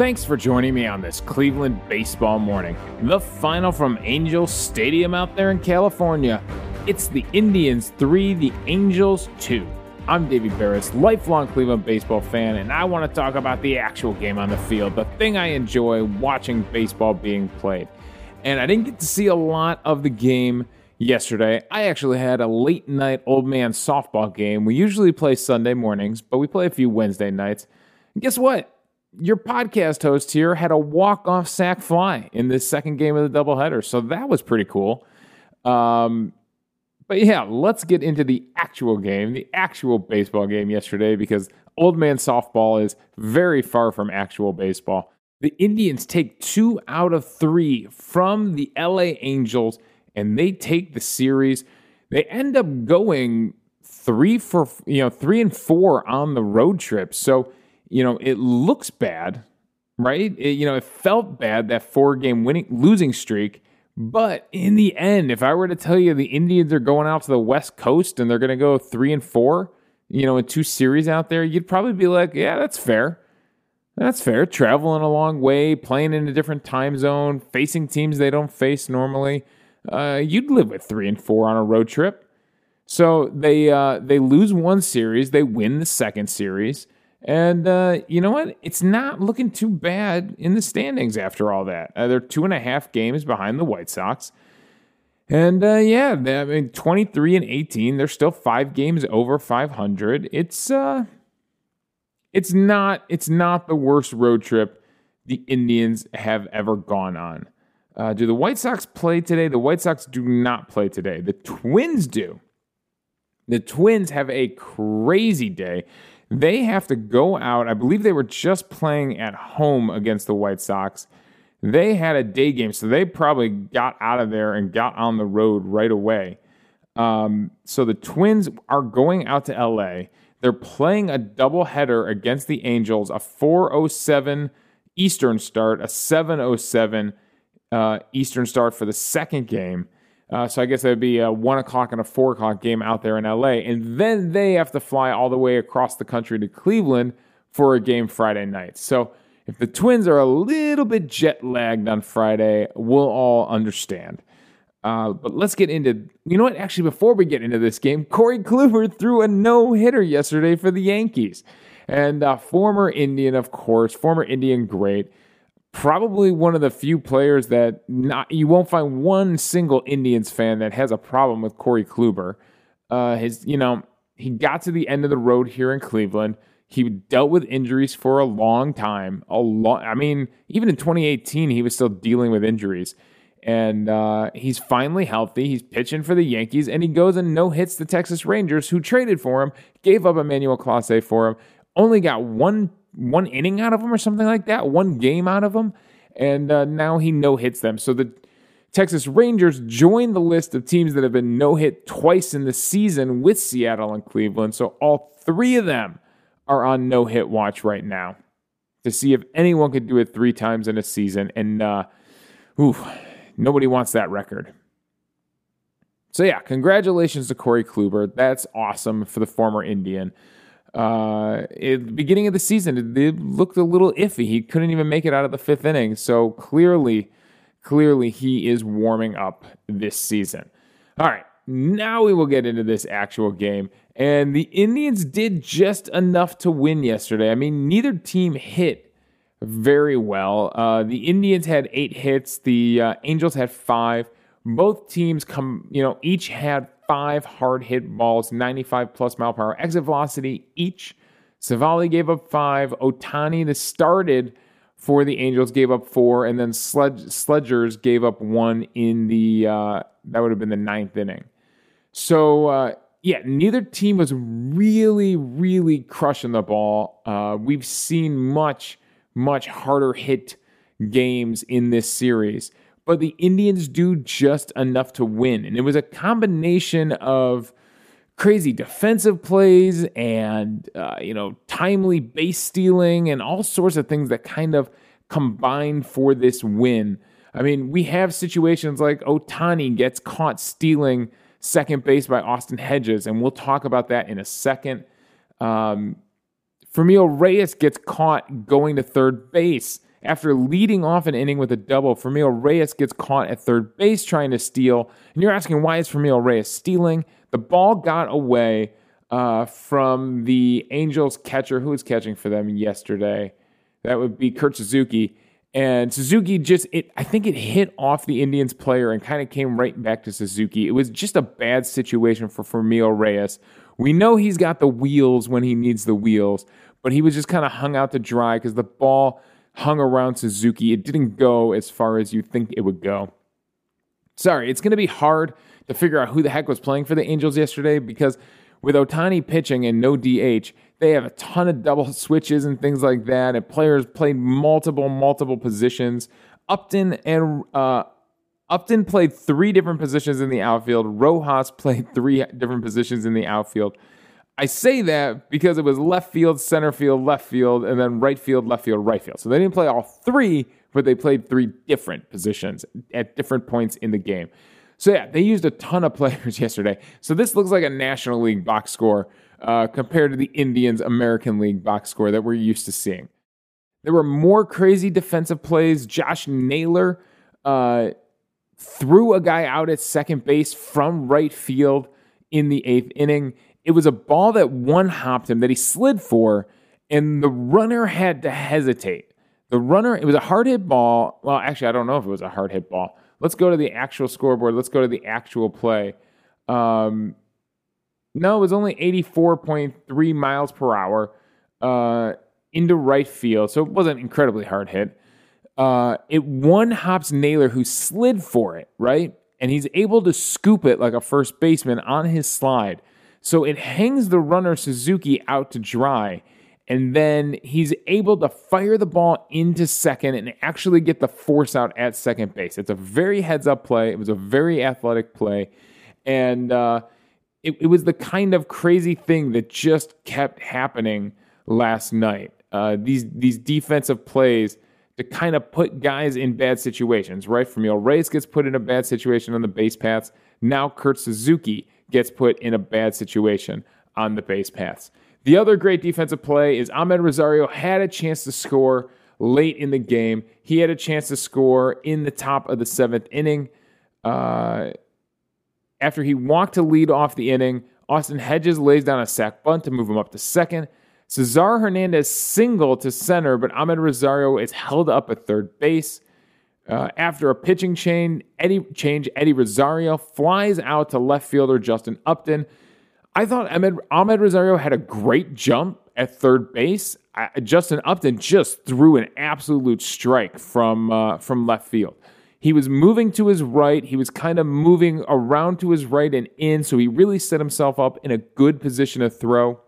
Thanks for joining me on this Cleveland baseball morning. The final from Angel Stadium out there in California. It's the Indians 3, the Angels 2. I'm Davey Berris, lifelong Cleveland baseball fan, and I want to talk about the actual game on the field, the thing I enjoy watching baseball being played. And I didn't get to see a lot of the game yesterday. I actually had a late night old man softball game. We usually play Sunday mornings, but we play a few Wednesday nights. And guess what? Your podcast host here had a walk off sac fly in this second game of the doubleheader. So that was pretty cool. Um, but yeah, let's get into the actual game, the actual baseball game yesterday, because old man softball is very far from actual baseball. The Indians take two out of three from the LA Angels, and they take the series. They end up going three for you know three and four on the road trip. So you know it looks bad, right? It, you know it felt bad that four game winning losing streak but in the end, if I were to tell you the Indians are going out to the West Coast and they're going to go three and four, you know, in two series out there, you'd probably be like, yeah, that's fair. That's fair. Traveling a long way, playing in a different time zone, facing teams they don't face normally. Uh, you'd live with three and four on a road trip. So they uh, they lose one series, they win the second series. And uh, you know what? It's not looking too bad in the standings after all that. Uh, they're two and a half games behind the White Sox. And uh, yeah, I mean, 23 and 18. They're still five games over 500. It's uh, it's not it's not the worst road trip the Indians have ever gone on. Uh, do the White Sox play today? The White Sox do not play today. The Twins do. The Twins have a crazy day. They have to go out. I believe they were just playing at home against the White Sox. They had a day game, so they probably got out of there and got on the road right away. Um, so the Twins are going out to LA. They're playing a doubleheader against the Angels, a 407 Eastern start, a 707 uh, Eastern start for the second game. Uh, so I guess that'd be a one o'clock and a four o'clock game out there in LA. And then they have to fly all the way across the country to Cleveland for a game Friday night. So if the Twins are a little bit jet lagged on Friday, we'll all understand. Uh, but let's get into, you know what? Actually, before we get into this game, Corey Kluber threw a no hitter yesterday for the Yankees. And uh, former Indian, of course, former Indian great probably one of the few players that not you won't find one single Indians fan that has a problem with Corey Kluber. Uh, his, you know, he got to the end of the road here in Cleveland. He dealt with injuries for a long time. A long, I mean, even in 2018, he was still dealing with injuries. And uh, he's finally healthy. He's pitching for the Yankees, and he goes and no hits the Texas Rangers, who traded for him, gave up Emmanuel Clase for him, only got one one inning out of him or something like that, one game out of him, and uh, now he no hits them. So the Texas Rangers join the list of teams that have been no hit twice in the season with Seattle and Cleveland. So all three of them are on no hit watch right now to see if anyone could do it three times in a season. And uh, oof, nobody wants that record. So yeah, congratulations to Corey Kluber. That's awesome for the former Indian. Uh, at the beginning of the season, it looked a little iffy. He couldn't even make it out of the fifth inning. So clearly, clearly, he is warming up this season. All right, now we will get into this actual game. And the Indians did just enough to win yesterday. I mean, neither team hit very well. Uh, the Indians had eight hits. The uh, Angels had five. Both teams come, you know, each had five hard hit balls, 95 plus mile per hour exit velocity each. Civale gave up five. Ohtani, that started for the Angels, gave up four, and then Sledge, Slegers gave up one in the uh, that would have been the ninth inning. So uh, yeah, neither team was really, really crushing the ball. Uh, we've seen much, much harder hit games in this series but the Indians do just enough to win. And it was a combination of crazy defensive plays and, uh, you know, timely base stealing and all sorts of things that kind of combined for this win. I mean, we have situations like Ohtani gets caught stealing second base by Austin Hedges, and we'll talk about that in a second. Um, Franmil Reyes gets caught going to third base After leading off an inning with a double, Franmil Reyes gets caught at third base trying to steal. And you're asking, why is Franmil Reyes stealing? The ball got away uh, from the Angels catcher who was catching for them yesterday. That would be Kurt Suzuki. And Suzuki just, it, I think it hit off the Indians player and kind of came right back to Suzuki. It was just a bad situation for Franmil Reyes. We know he's got the wheels when he needs the wheels, but he was just kind of hung out to dry because the ball hung around Suzuki. It didn't go as far as you think it would go. Sorry, it's going to be hard to figure out who the heck was playing for the Angels yesterday because with Ohtani pitching and no DH, they have a ton of double switches and things like that, and players played multiple, multiple positions. Upton and uh, Upton played three different positions in the outfield. Rojas played three different positions in the outfield. I say that because it was left field, center field, left field, and then right field, left field, right field. So they didn't play all three, but they played three different positions at different points in the game. So yeah, they used a ton of players yesterday. So this looks like a National League box score uh, compared to the Indians American League box score that we're used to seeing. There were more crazy defensive plays. Josh Naylor uh, threw a guy out at second base from right field in the eighth inning. It was a ball that one hopped him that he slid for, and the runner had to hesitate. The runner, it was a hard hit ball. Well, actually, I don't know if it was a hard hit ball. Let's go to the actual scoreboard. Let's go to the actual play. Um, no, it was only 84.3 miles per hour uh, into right field, so it wasn't incredibly hard hit. Uh, it one hops Naylor, who slid for it, right? And he's able to scoop it like a first baseman on his slide. So it hangs the runner Suzuki out to dry. And then he's able to fire the ball into second and actually get the force out at second base. It's a very heads up play. It was a very athletic play. And, uh, it, it was the kind of crazy thing that just kept happening last night. Uh, these these defensive plays to kind of put guys in bad situations, right? Franmil Reyes gets put in a bad situation on the base paths. Now Kurt Suzuki gets put in a bad situation on the base paths. The other great defensive play is Amed Rosario had a chance to score late in the game. He had a chance to score in the top of the seventh inning. Uh, after he walked to lead off the inning, Austin Hedges lays down a sac bunt to move him up to second. Cesar Hernandez single to center, but Amed Rosario is held up at third base. Uh, after a pitching chain, Eddie change, Eddie Rosario flies out to left fielder Justin Upton. I thought Ahmed, Amed Rosario had a great jump at third base. I, Justin Upton just threw an absolute strike from uh, from left field. He was moving to his right. He was kind of moving around to his right and in. So he really set himself up in a good position to throw.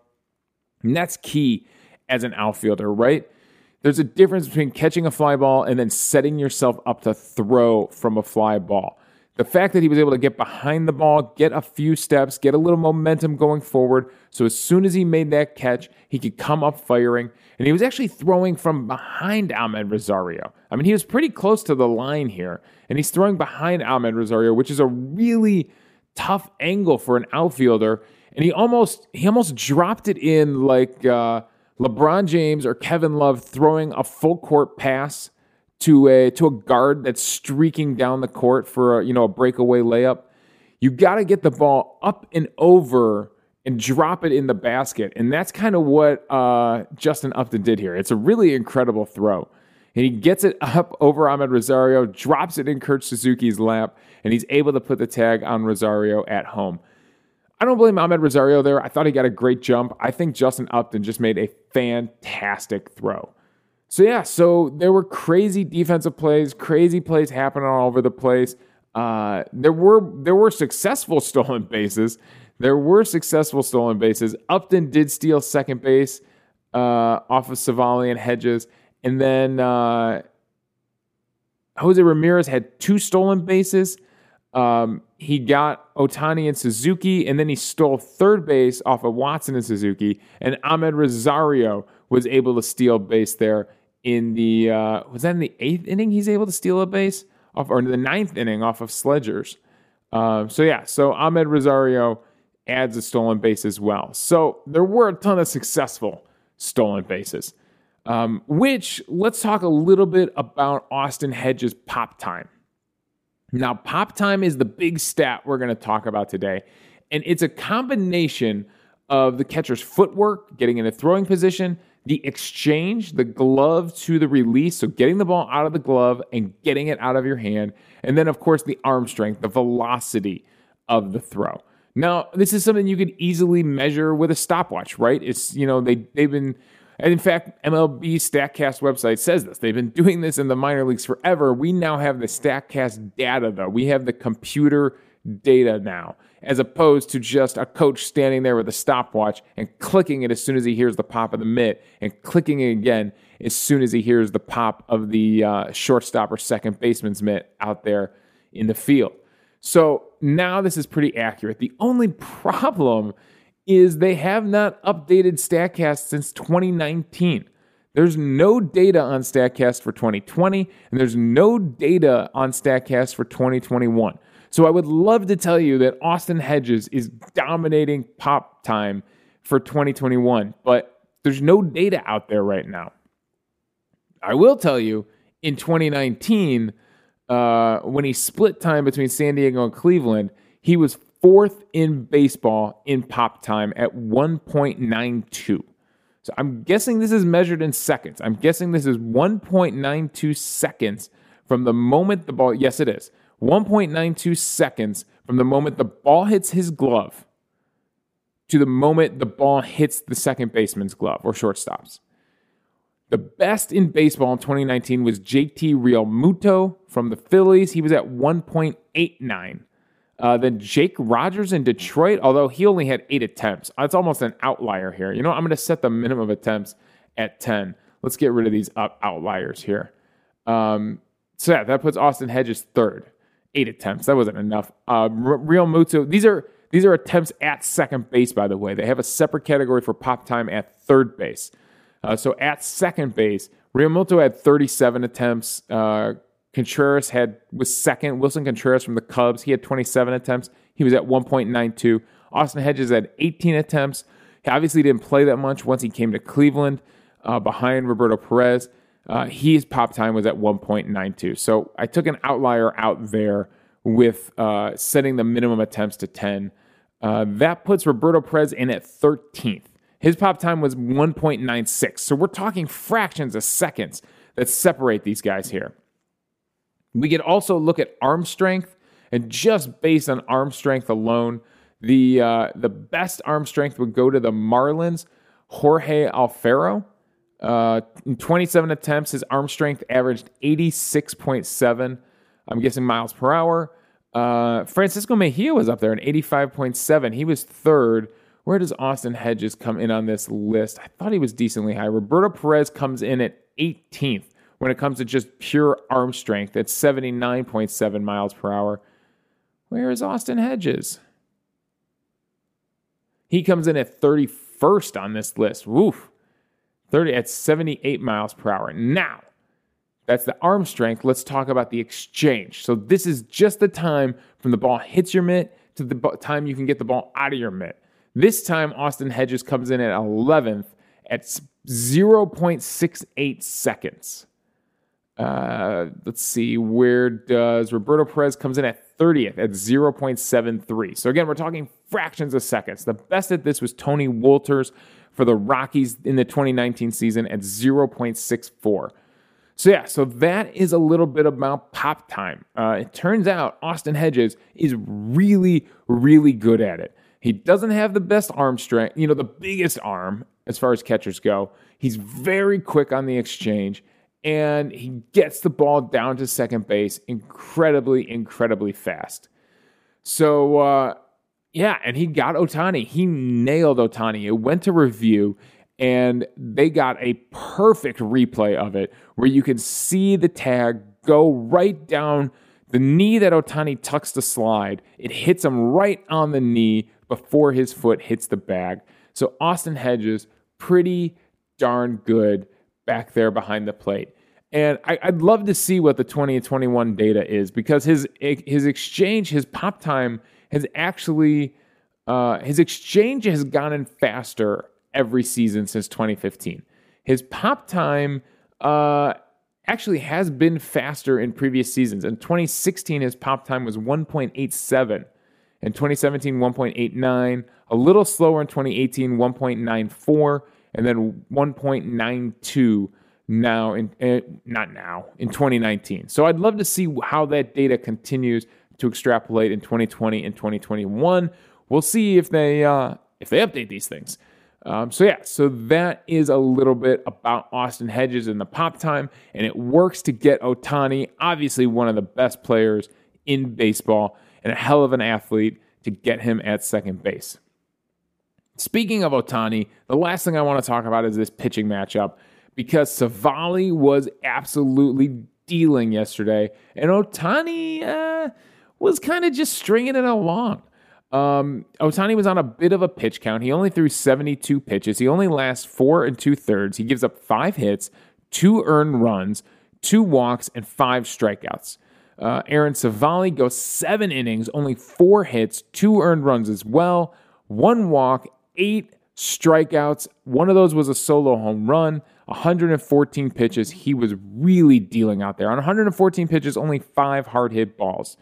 And that's key as an outfielder, right? There's a difference between catching a fly ball and then setting yourself up to throw from a fly ball. The fact that he was able to get behind the ball, get a few steps, get a little momentum going forward. So as soon as he made that catch, he could come up firing. And he was actually throwing from behind Amed Rosario. I mean, he was pretty close to the line here. And he's throwing behind Amed Rosario, which is a really tough angle for an outfielder. And he almost he almost dropped it in like uh, LeBron James or Kevin Love throwing a full court pass to a to a guard that's streaking down the court for a, you know a breakaway layup. You got to get the ball up and over and drop it in the basket, and that's kind of what uh, Justin Upton did here. It's a really incredible throw. And he gets it up over Amed Rosario, drops it in Kurt Suzuki's lap, and he's able to put the tag on Rosario at home. I don't blame Amed Rosario there. I thought he got a great jump. I think Justin Upton just made a fantastic throw. So yeah, so there were crazy defensive plays, crazy plays happening all over the place. Uh, there were there were successful stolen bases. There were successful stolen bases. Upton did steal second base uh, off of Civale and Hedges, and then uh, Jose Ramirez had two stolen bases. Um, he got Ohtani and Suzuki, and then he stole third base off of Watson and Suzuki. And Amed Rosario was able to steal base there in the uh, was that in the eighth inning he's able to steal a base off or in the ninth inning off of Slegers. Uh, so yeah, so Amed Rosario adds a stolen base as well. So there were a ton of successful stolen bases. Um, which let's talk a little bit about Austin Hedges' pop time. Now, pop time is the big stat we're going to talk about today, and it's a combination of the catcher's footwork, getting in a throwing position, the exchange, the glove to the release, so getting the ball out of the glove and getting it out of your hand, and then, of course, the arm strength, the velocity of the throw. Now, this is something you could easily measure with a stopwatch, right? It's, you know, they, they've been and in fact, MLB StatCast website says this. They've been doing this in the minor leagues forever. We now have the StatCast data, though. We have the computer data now, as opposed to just a coach standing there with a stopwatch and clicking it as soon as he hears the pop of the mitt and clicking it again as soon as he hears the pop of the uh, shortstop or second baseman's mitt out there in the field. So now this is pretty accurate. The only problem is they have not updated StatCast since 2019. There's no data on StatCast for 2020, and there's no data on StatCast for 2021. So I would love to tell you that Austin Hedges is dominating pop time for 2021, but there's no data out there right now. I will tell you in 2019, uh, when he split time between San Diego and Cleveland, he was fourth in baseball in pop time at 1.92. So I'm guessing this is measured in seconds. I'm guessing this is 1.92 seconds from the moment the ball, yes, it is, 1.92 seconds from the moment the ball hits his glove to the moment the ball hits the second baseman's glove or shortstops. The best in baseball in 2019 was JT Realmuto from the Phillies. He was at 1.89. Uh, then Jake Rogers in Detroit, although he only had eight attempts. That's almost an outlier here. You know, I'm going to set the minimum of attempts at 10. Let's get rid of these outliers here. Um, so yeah, that puts Austin Hedges third. Eight attempts. That wasn't enough. Uh, Realmuto. These are these are attempts at second base. By the way, they have a separate category for pop time at third base. Uh, so at second base, Realmuto had 37 attempts. Uh, Contreras had was second. Willson Contreras from the Cubs, he had 27 attempts. He was at 1.92. Austin Hedges had 18 attempts. He obviously didn't play that much once he came to Cleveland, uh, behind Roberto Perez. Uh, his pop time was at 1.92. So I took an outlier out there with uh, setting the minimum attempts to 10. Uh, that puts Roberto Perez in at 13th. His pop time was 1.96. So we're talking fractions of seconds that separate these guys here. We could also look at arm strength, and just based on arm strength alone, the uh, the best arm strength would go to the Marlins, Jorge Alfaro. Uh, in 27 attempts, his arm strength averaged 86.7. I'm guessing miles per hour. Uh, Francisco Mejia was up there in 85.7. He was third. Where does Austin Hedges come in on this list? I thought he was decently high. Roberto Perez comes in at 18th when it comes to just pure arm strength at 79.7 miles per hour. Where is Austin Hedges? He comes in at 31st on this list. Woof. 30 at 78 miles per hour. Now, that's the arm strength. Let's talk about the exchange. So this is just the time from the ball hits your mitt to the time you can get the ball out of your mitt. This time, Austin Hedges comes in at 11th at 0.68 seconds. Uh, let's see, where does Roberto Perez comes in at 30th at 0.73. So again, we're talking fractions of seconds. The best at this was Tony Wolters for the Rockies in the 2019 season at 0.64. So yeah, so that is a little bit about pop time. Uh, it turns out Austin Hedges is really, really good at it. He doesn't have the best arm strength, you know, the biggest arm as far as catchers go. He's very quick on the exchange and he gets the ball down to second base incredibly, incredibly fast. So, uh, yeah, and he got Ohtani. He nailed Ohtani. It went to review, and they got a perfect replay of it where you can see the tag go right down the knee that Ohtani tucks the slide. It hits him right on the knee before his foot hits the bag. So, Austin Hedges, pretty darn good back there behind the plate. And I, would love to see what the 2021 data is because his his exchange, his pop time has actually uh, his exchange has gone in faster every season since 2015. His pop time uh, actually has been faster in previous seasons. In 2016, his pop time was 1.87. In 2017, 1.89. A little slower in 2018, 1.94. And then 1.92 now in uh, not now in 2019. So I'd love to see how that data continues to extrapolate in 2020 and 2021. We'll see if they uh, if they update these things. Um, so yeah, so that is a little bit about Austin Hedges and the pop time, and it works to get Ohtani, obviously one of the best players in baseball and a hell of an athlete, to get him at second base. Speaking of Ohtani, the last thing I want to talk about is this pitching matchup because Civale was absolutely dealing yesterday, and Ohtani uh, was kind of just stringing it along. Um, Ohtani was on a bit of a pitch count. He only threw 72 pitches. He only lasts four and two thirds. He gives up five hits, two earned runs, two walks, and five strikeouts. Uh, Aaron Civale goes seven innings, only four hits, two earned runs as well, one walk, eight strikeouts. One of those was a solo home run. 114 pitches. He was really dealing out there. On 114 pitches, only five hard hit balls.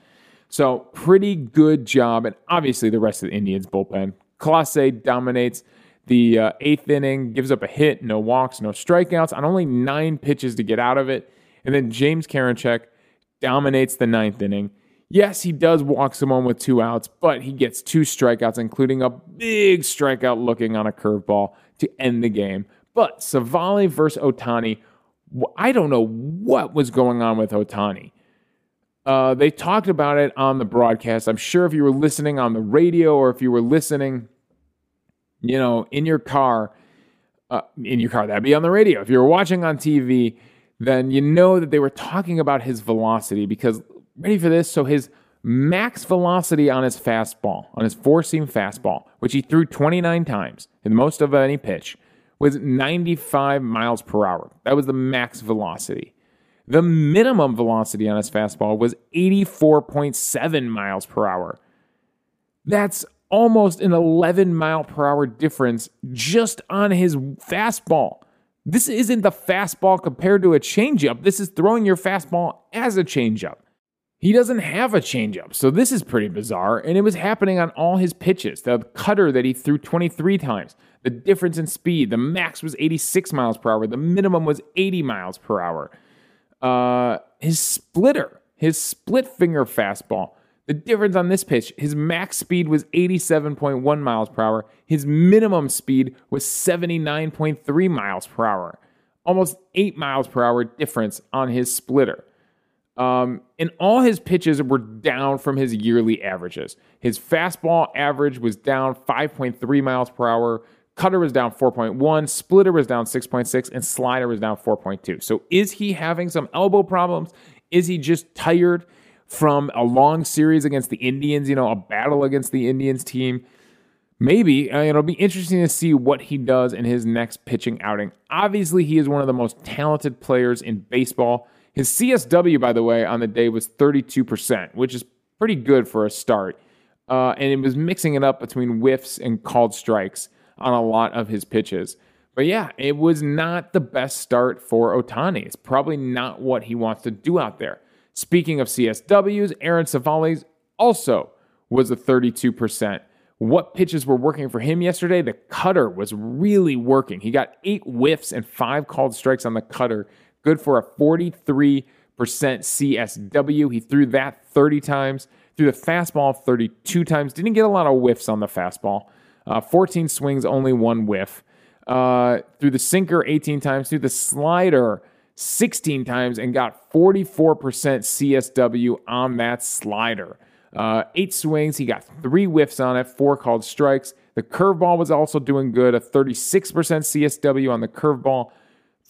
So, pretty good job. And obviously, the rest of the Indians' bullpen. Clase dominates the uh, eighth inning, gives up a hit, no walks, no strikeouts, on only nine pitches to get out of it. And then James Karinchak dominates the ninth inning. Yes, he does walk someone with two outs, but he gets two strikeouts, including a big strikeout looking on a curveball to end the game. But Civale versus Ohtani, I don't know what was going on with Ohtani. Uh, they talked about it on the broadcast. I'm sure if you were listening on the radio or if you were listening, you know, in your car, uh, in your car, that'd be on the radio. If you were watching on TV, then you know that they were talking about his velocity because, ready for this? So his max velocity on his fastball, on his four seam fastball, which he threw 29 times, in most of any pitch, was 95 miles per hour. That was the max velocity. The minimum velocity on his fastball was 84.7 miles per hour. That's almost an 11 mile per hour difference just on his fastball. This isn't the fastball compared to a changeup. This is throwing your fastball as a changeup. He doesn't have a changeup, so this is pretty bizarre. And it was happening on all his pitches. The cutter that he threw 23 times, the difference in speed, the max was 86 miles per hour, the minimum was 80 miles per hour. Uh, his splitter, his split finger fastball. The difference on this pitch, his max speed was 87.1 miles per hour. His minimum speed was 79.3 miles per hour. Almost 8 miles per hour difference on his splitter. Um, and all his pitches were down from his yearly averages. His fastball average was down 5.3 miles per hour. Cutter was down 4.1, splitter was down 6.6, and slider was down 4.2. So is he having some elbow problems? Is he just tired from a long series against the Indians, you know, a battle against the Indians team? Maybe. Uh, it'll be interesting to see what he does in his next pitching outing. Obviously, he is one of the most talented players in baseball. His CSW, by the way, on the day was 32%, which is pretty good for a start. Uh, and it was mixing it up between whiffs and called strikes on a lot of his pitches. But yeah, it was not the best start for Ohtani. It's probably not what he wants to do out there. Speaking of CSWs, Aaron Civale's also was a 32%. What pitches were working for him yesterday? The cutter was really working. He got eight whiffs and five called strikes on the cutter. Good for a 43% CSW. He threw that 30 times, threw the fastball 32 times. Didn't get a lot of whiffs on the fastball. Uh, 14 swings, only one whiff. Uh, through the sinker 18 times, through the slider 16 times, and got 44% CSW on that slider. Uh, eight swings, he got three whiffs on it, four called strikes. The curveball was also doing good, a 36% CSW on the curveball,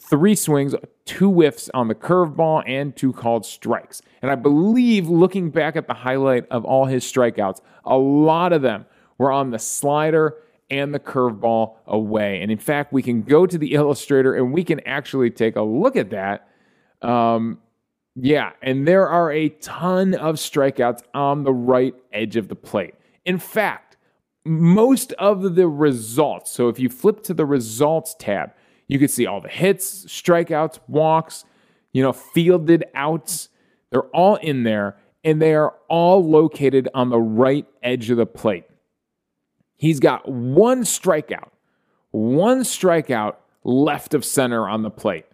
three swings, two whiffs on the curveball, and two called strikes. And I believe, looking back at the highlight of all his strikeouts, a lot of them we're on the slider and the curveball away. And in fact, we can go to the illustrator and we can actually take a look at that. Um, yeah, and there are a ton of strikeouts on the right edge of the plate. In fact, most of the results, so if you flip to the results tab, You could see all the hits, strikeouts, walks, you know, fielded outs. They're all in there, and they are all located on the right edge of the plate. He's got one strikeout, one strikeout left of center on the plate.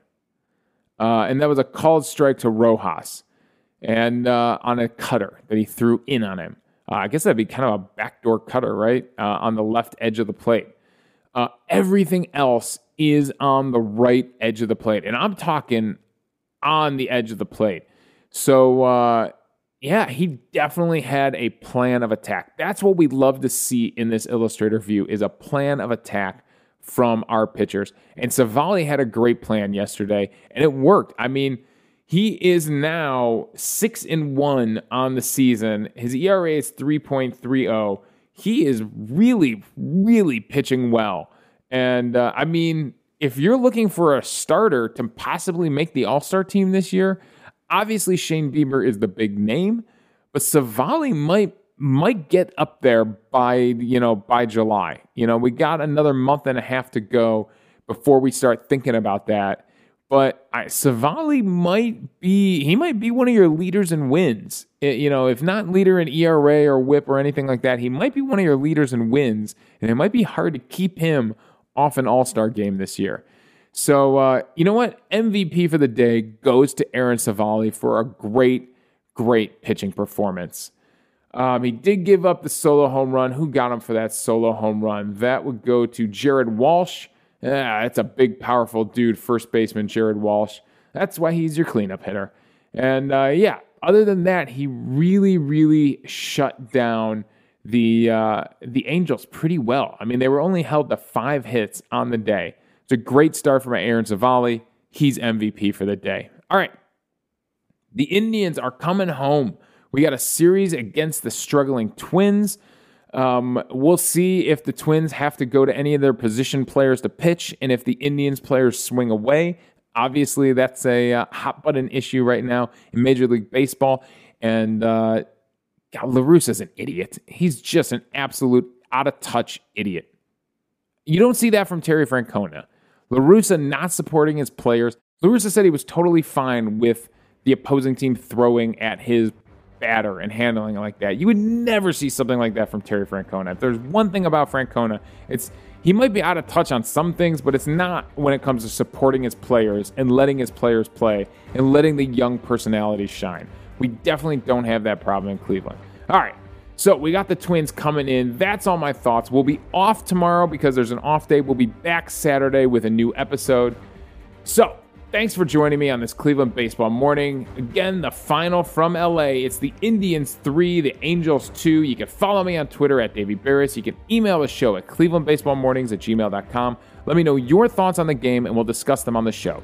Uh, and that was a called strike to Rojas and uh, on a cutter that he threw in on him. Uh, I guess that'd be kind of a backdoor cutter, right? Uh, on the left edge of the plate. Uh, everything else is on the right edge of the plate. And I'm talking on the edge of the plate. So, uh, yeah, he definitely had a plan of attack. That's what we love to see in this illustrator view is a plan of attack from our pitchers. And Civale had a great plan yesterday, and it worked. I mean, he is now six and one on the season. His ERA is 3.30. He is really, really pitching well. And uh, I mean, if you're looking for a starter to possibly make the All Star team this year, obviously Shane Bieber is the big name, but Civale might might get up there by you know by July. You know, we got another month and a half to go before we start thinking about that. But I, Civale might be he might be one of your leaders in wins. It, you know, if not leader in ERA or WHIP or anything like that, he might be one of your leaders in wins, and it might be hard to keep him off an All Star game this year. So uh, you know what? MVP for the day goes to Aaron Civale for a great, great pitching performance. Um, he did give up the solo home run. Who got him for that solo home run? That would go to Jared Walsh. Yeah, that's a big, powerful dude, first baseman Jared Walsh. That's why he's your cleanup hitter. And uh, yeah, other than that, he really, really shut down the uh, the Angels pretty well. I mean, they were only held to five hits on the day. It's a great start from Aaron Civale. He's MVP for the day. All right, the Indians are coming home we got a series against the struggling Twins. Um, we'll see if the Twins have to go to any of their position players to pitch and if the Indians players swing away. Obviously, that's a uh, hot button issue right now in Major League Baseball. And uh, God, La Russa's an idiot. He's just an absolute out of touch idiot. You don't see that from Terry Francona. La Russa not supporting his players. La Russa said he was totally fine with the opposing team throwing at his batter and handling it like that. You would never see something like that from Terry Francona. If there's one thing about Francona, it's he might be out of touch on some things, but it's not when it comes to supporting his players and letting his players play and letting the young personalities shine. We definitely don't have that problem in Cleveland. All right. So we got the Twins coming in. That's all my thoughts. We'll be off tomorrow because there's an off day. We'll be back Saturday with a new episode. So Thanks for joining me on this Cleveland baseball morning. Again, the final from LA. It's the Indians 3, the Angels 2. You can follow me on Twitter at Davey Berris. You can email the show at clevelandbaseballmornings at gmail.com. Let me know your thoughts on the game and we'll discuss them on the show.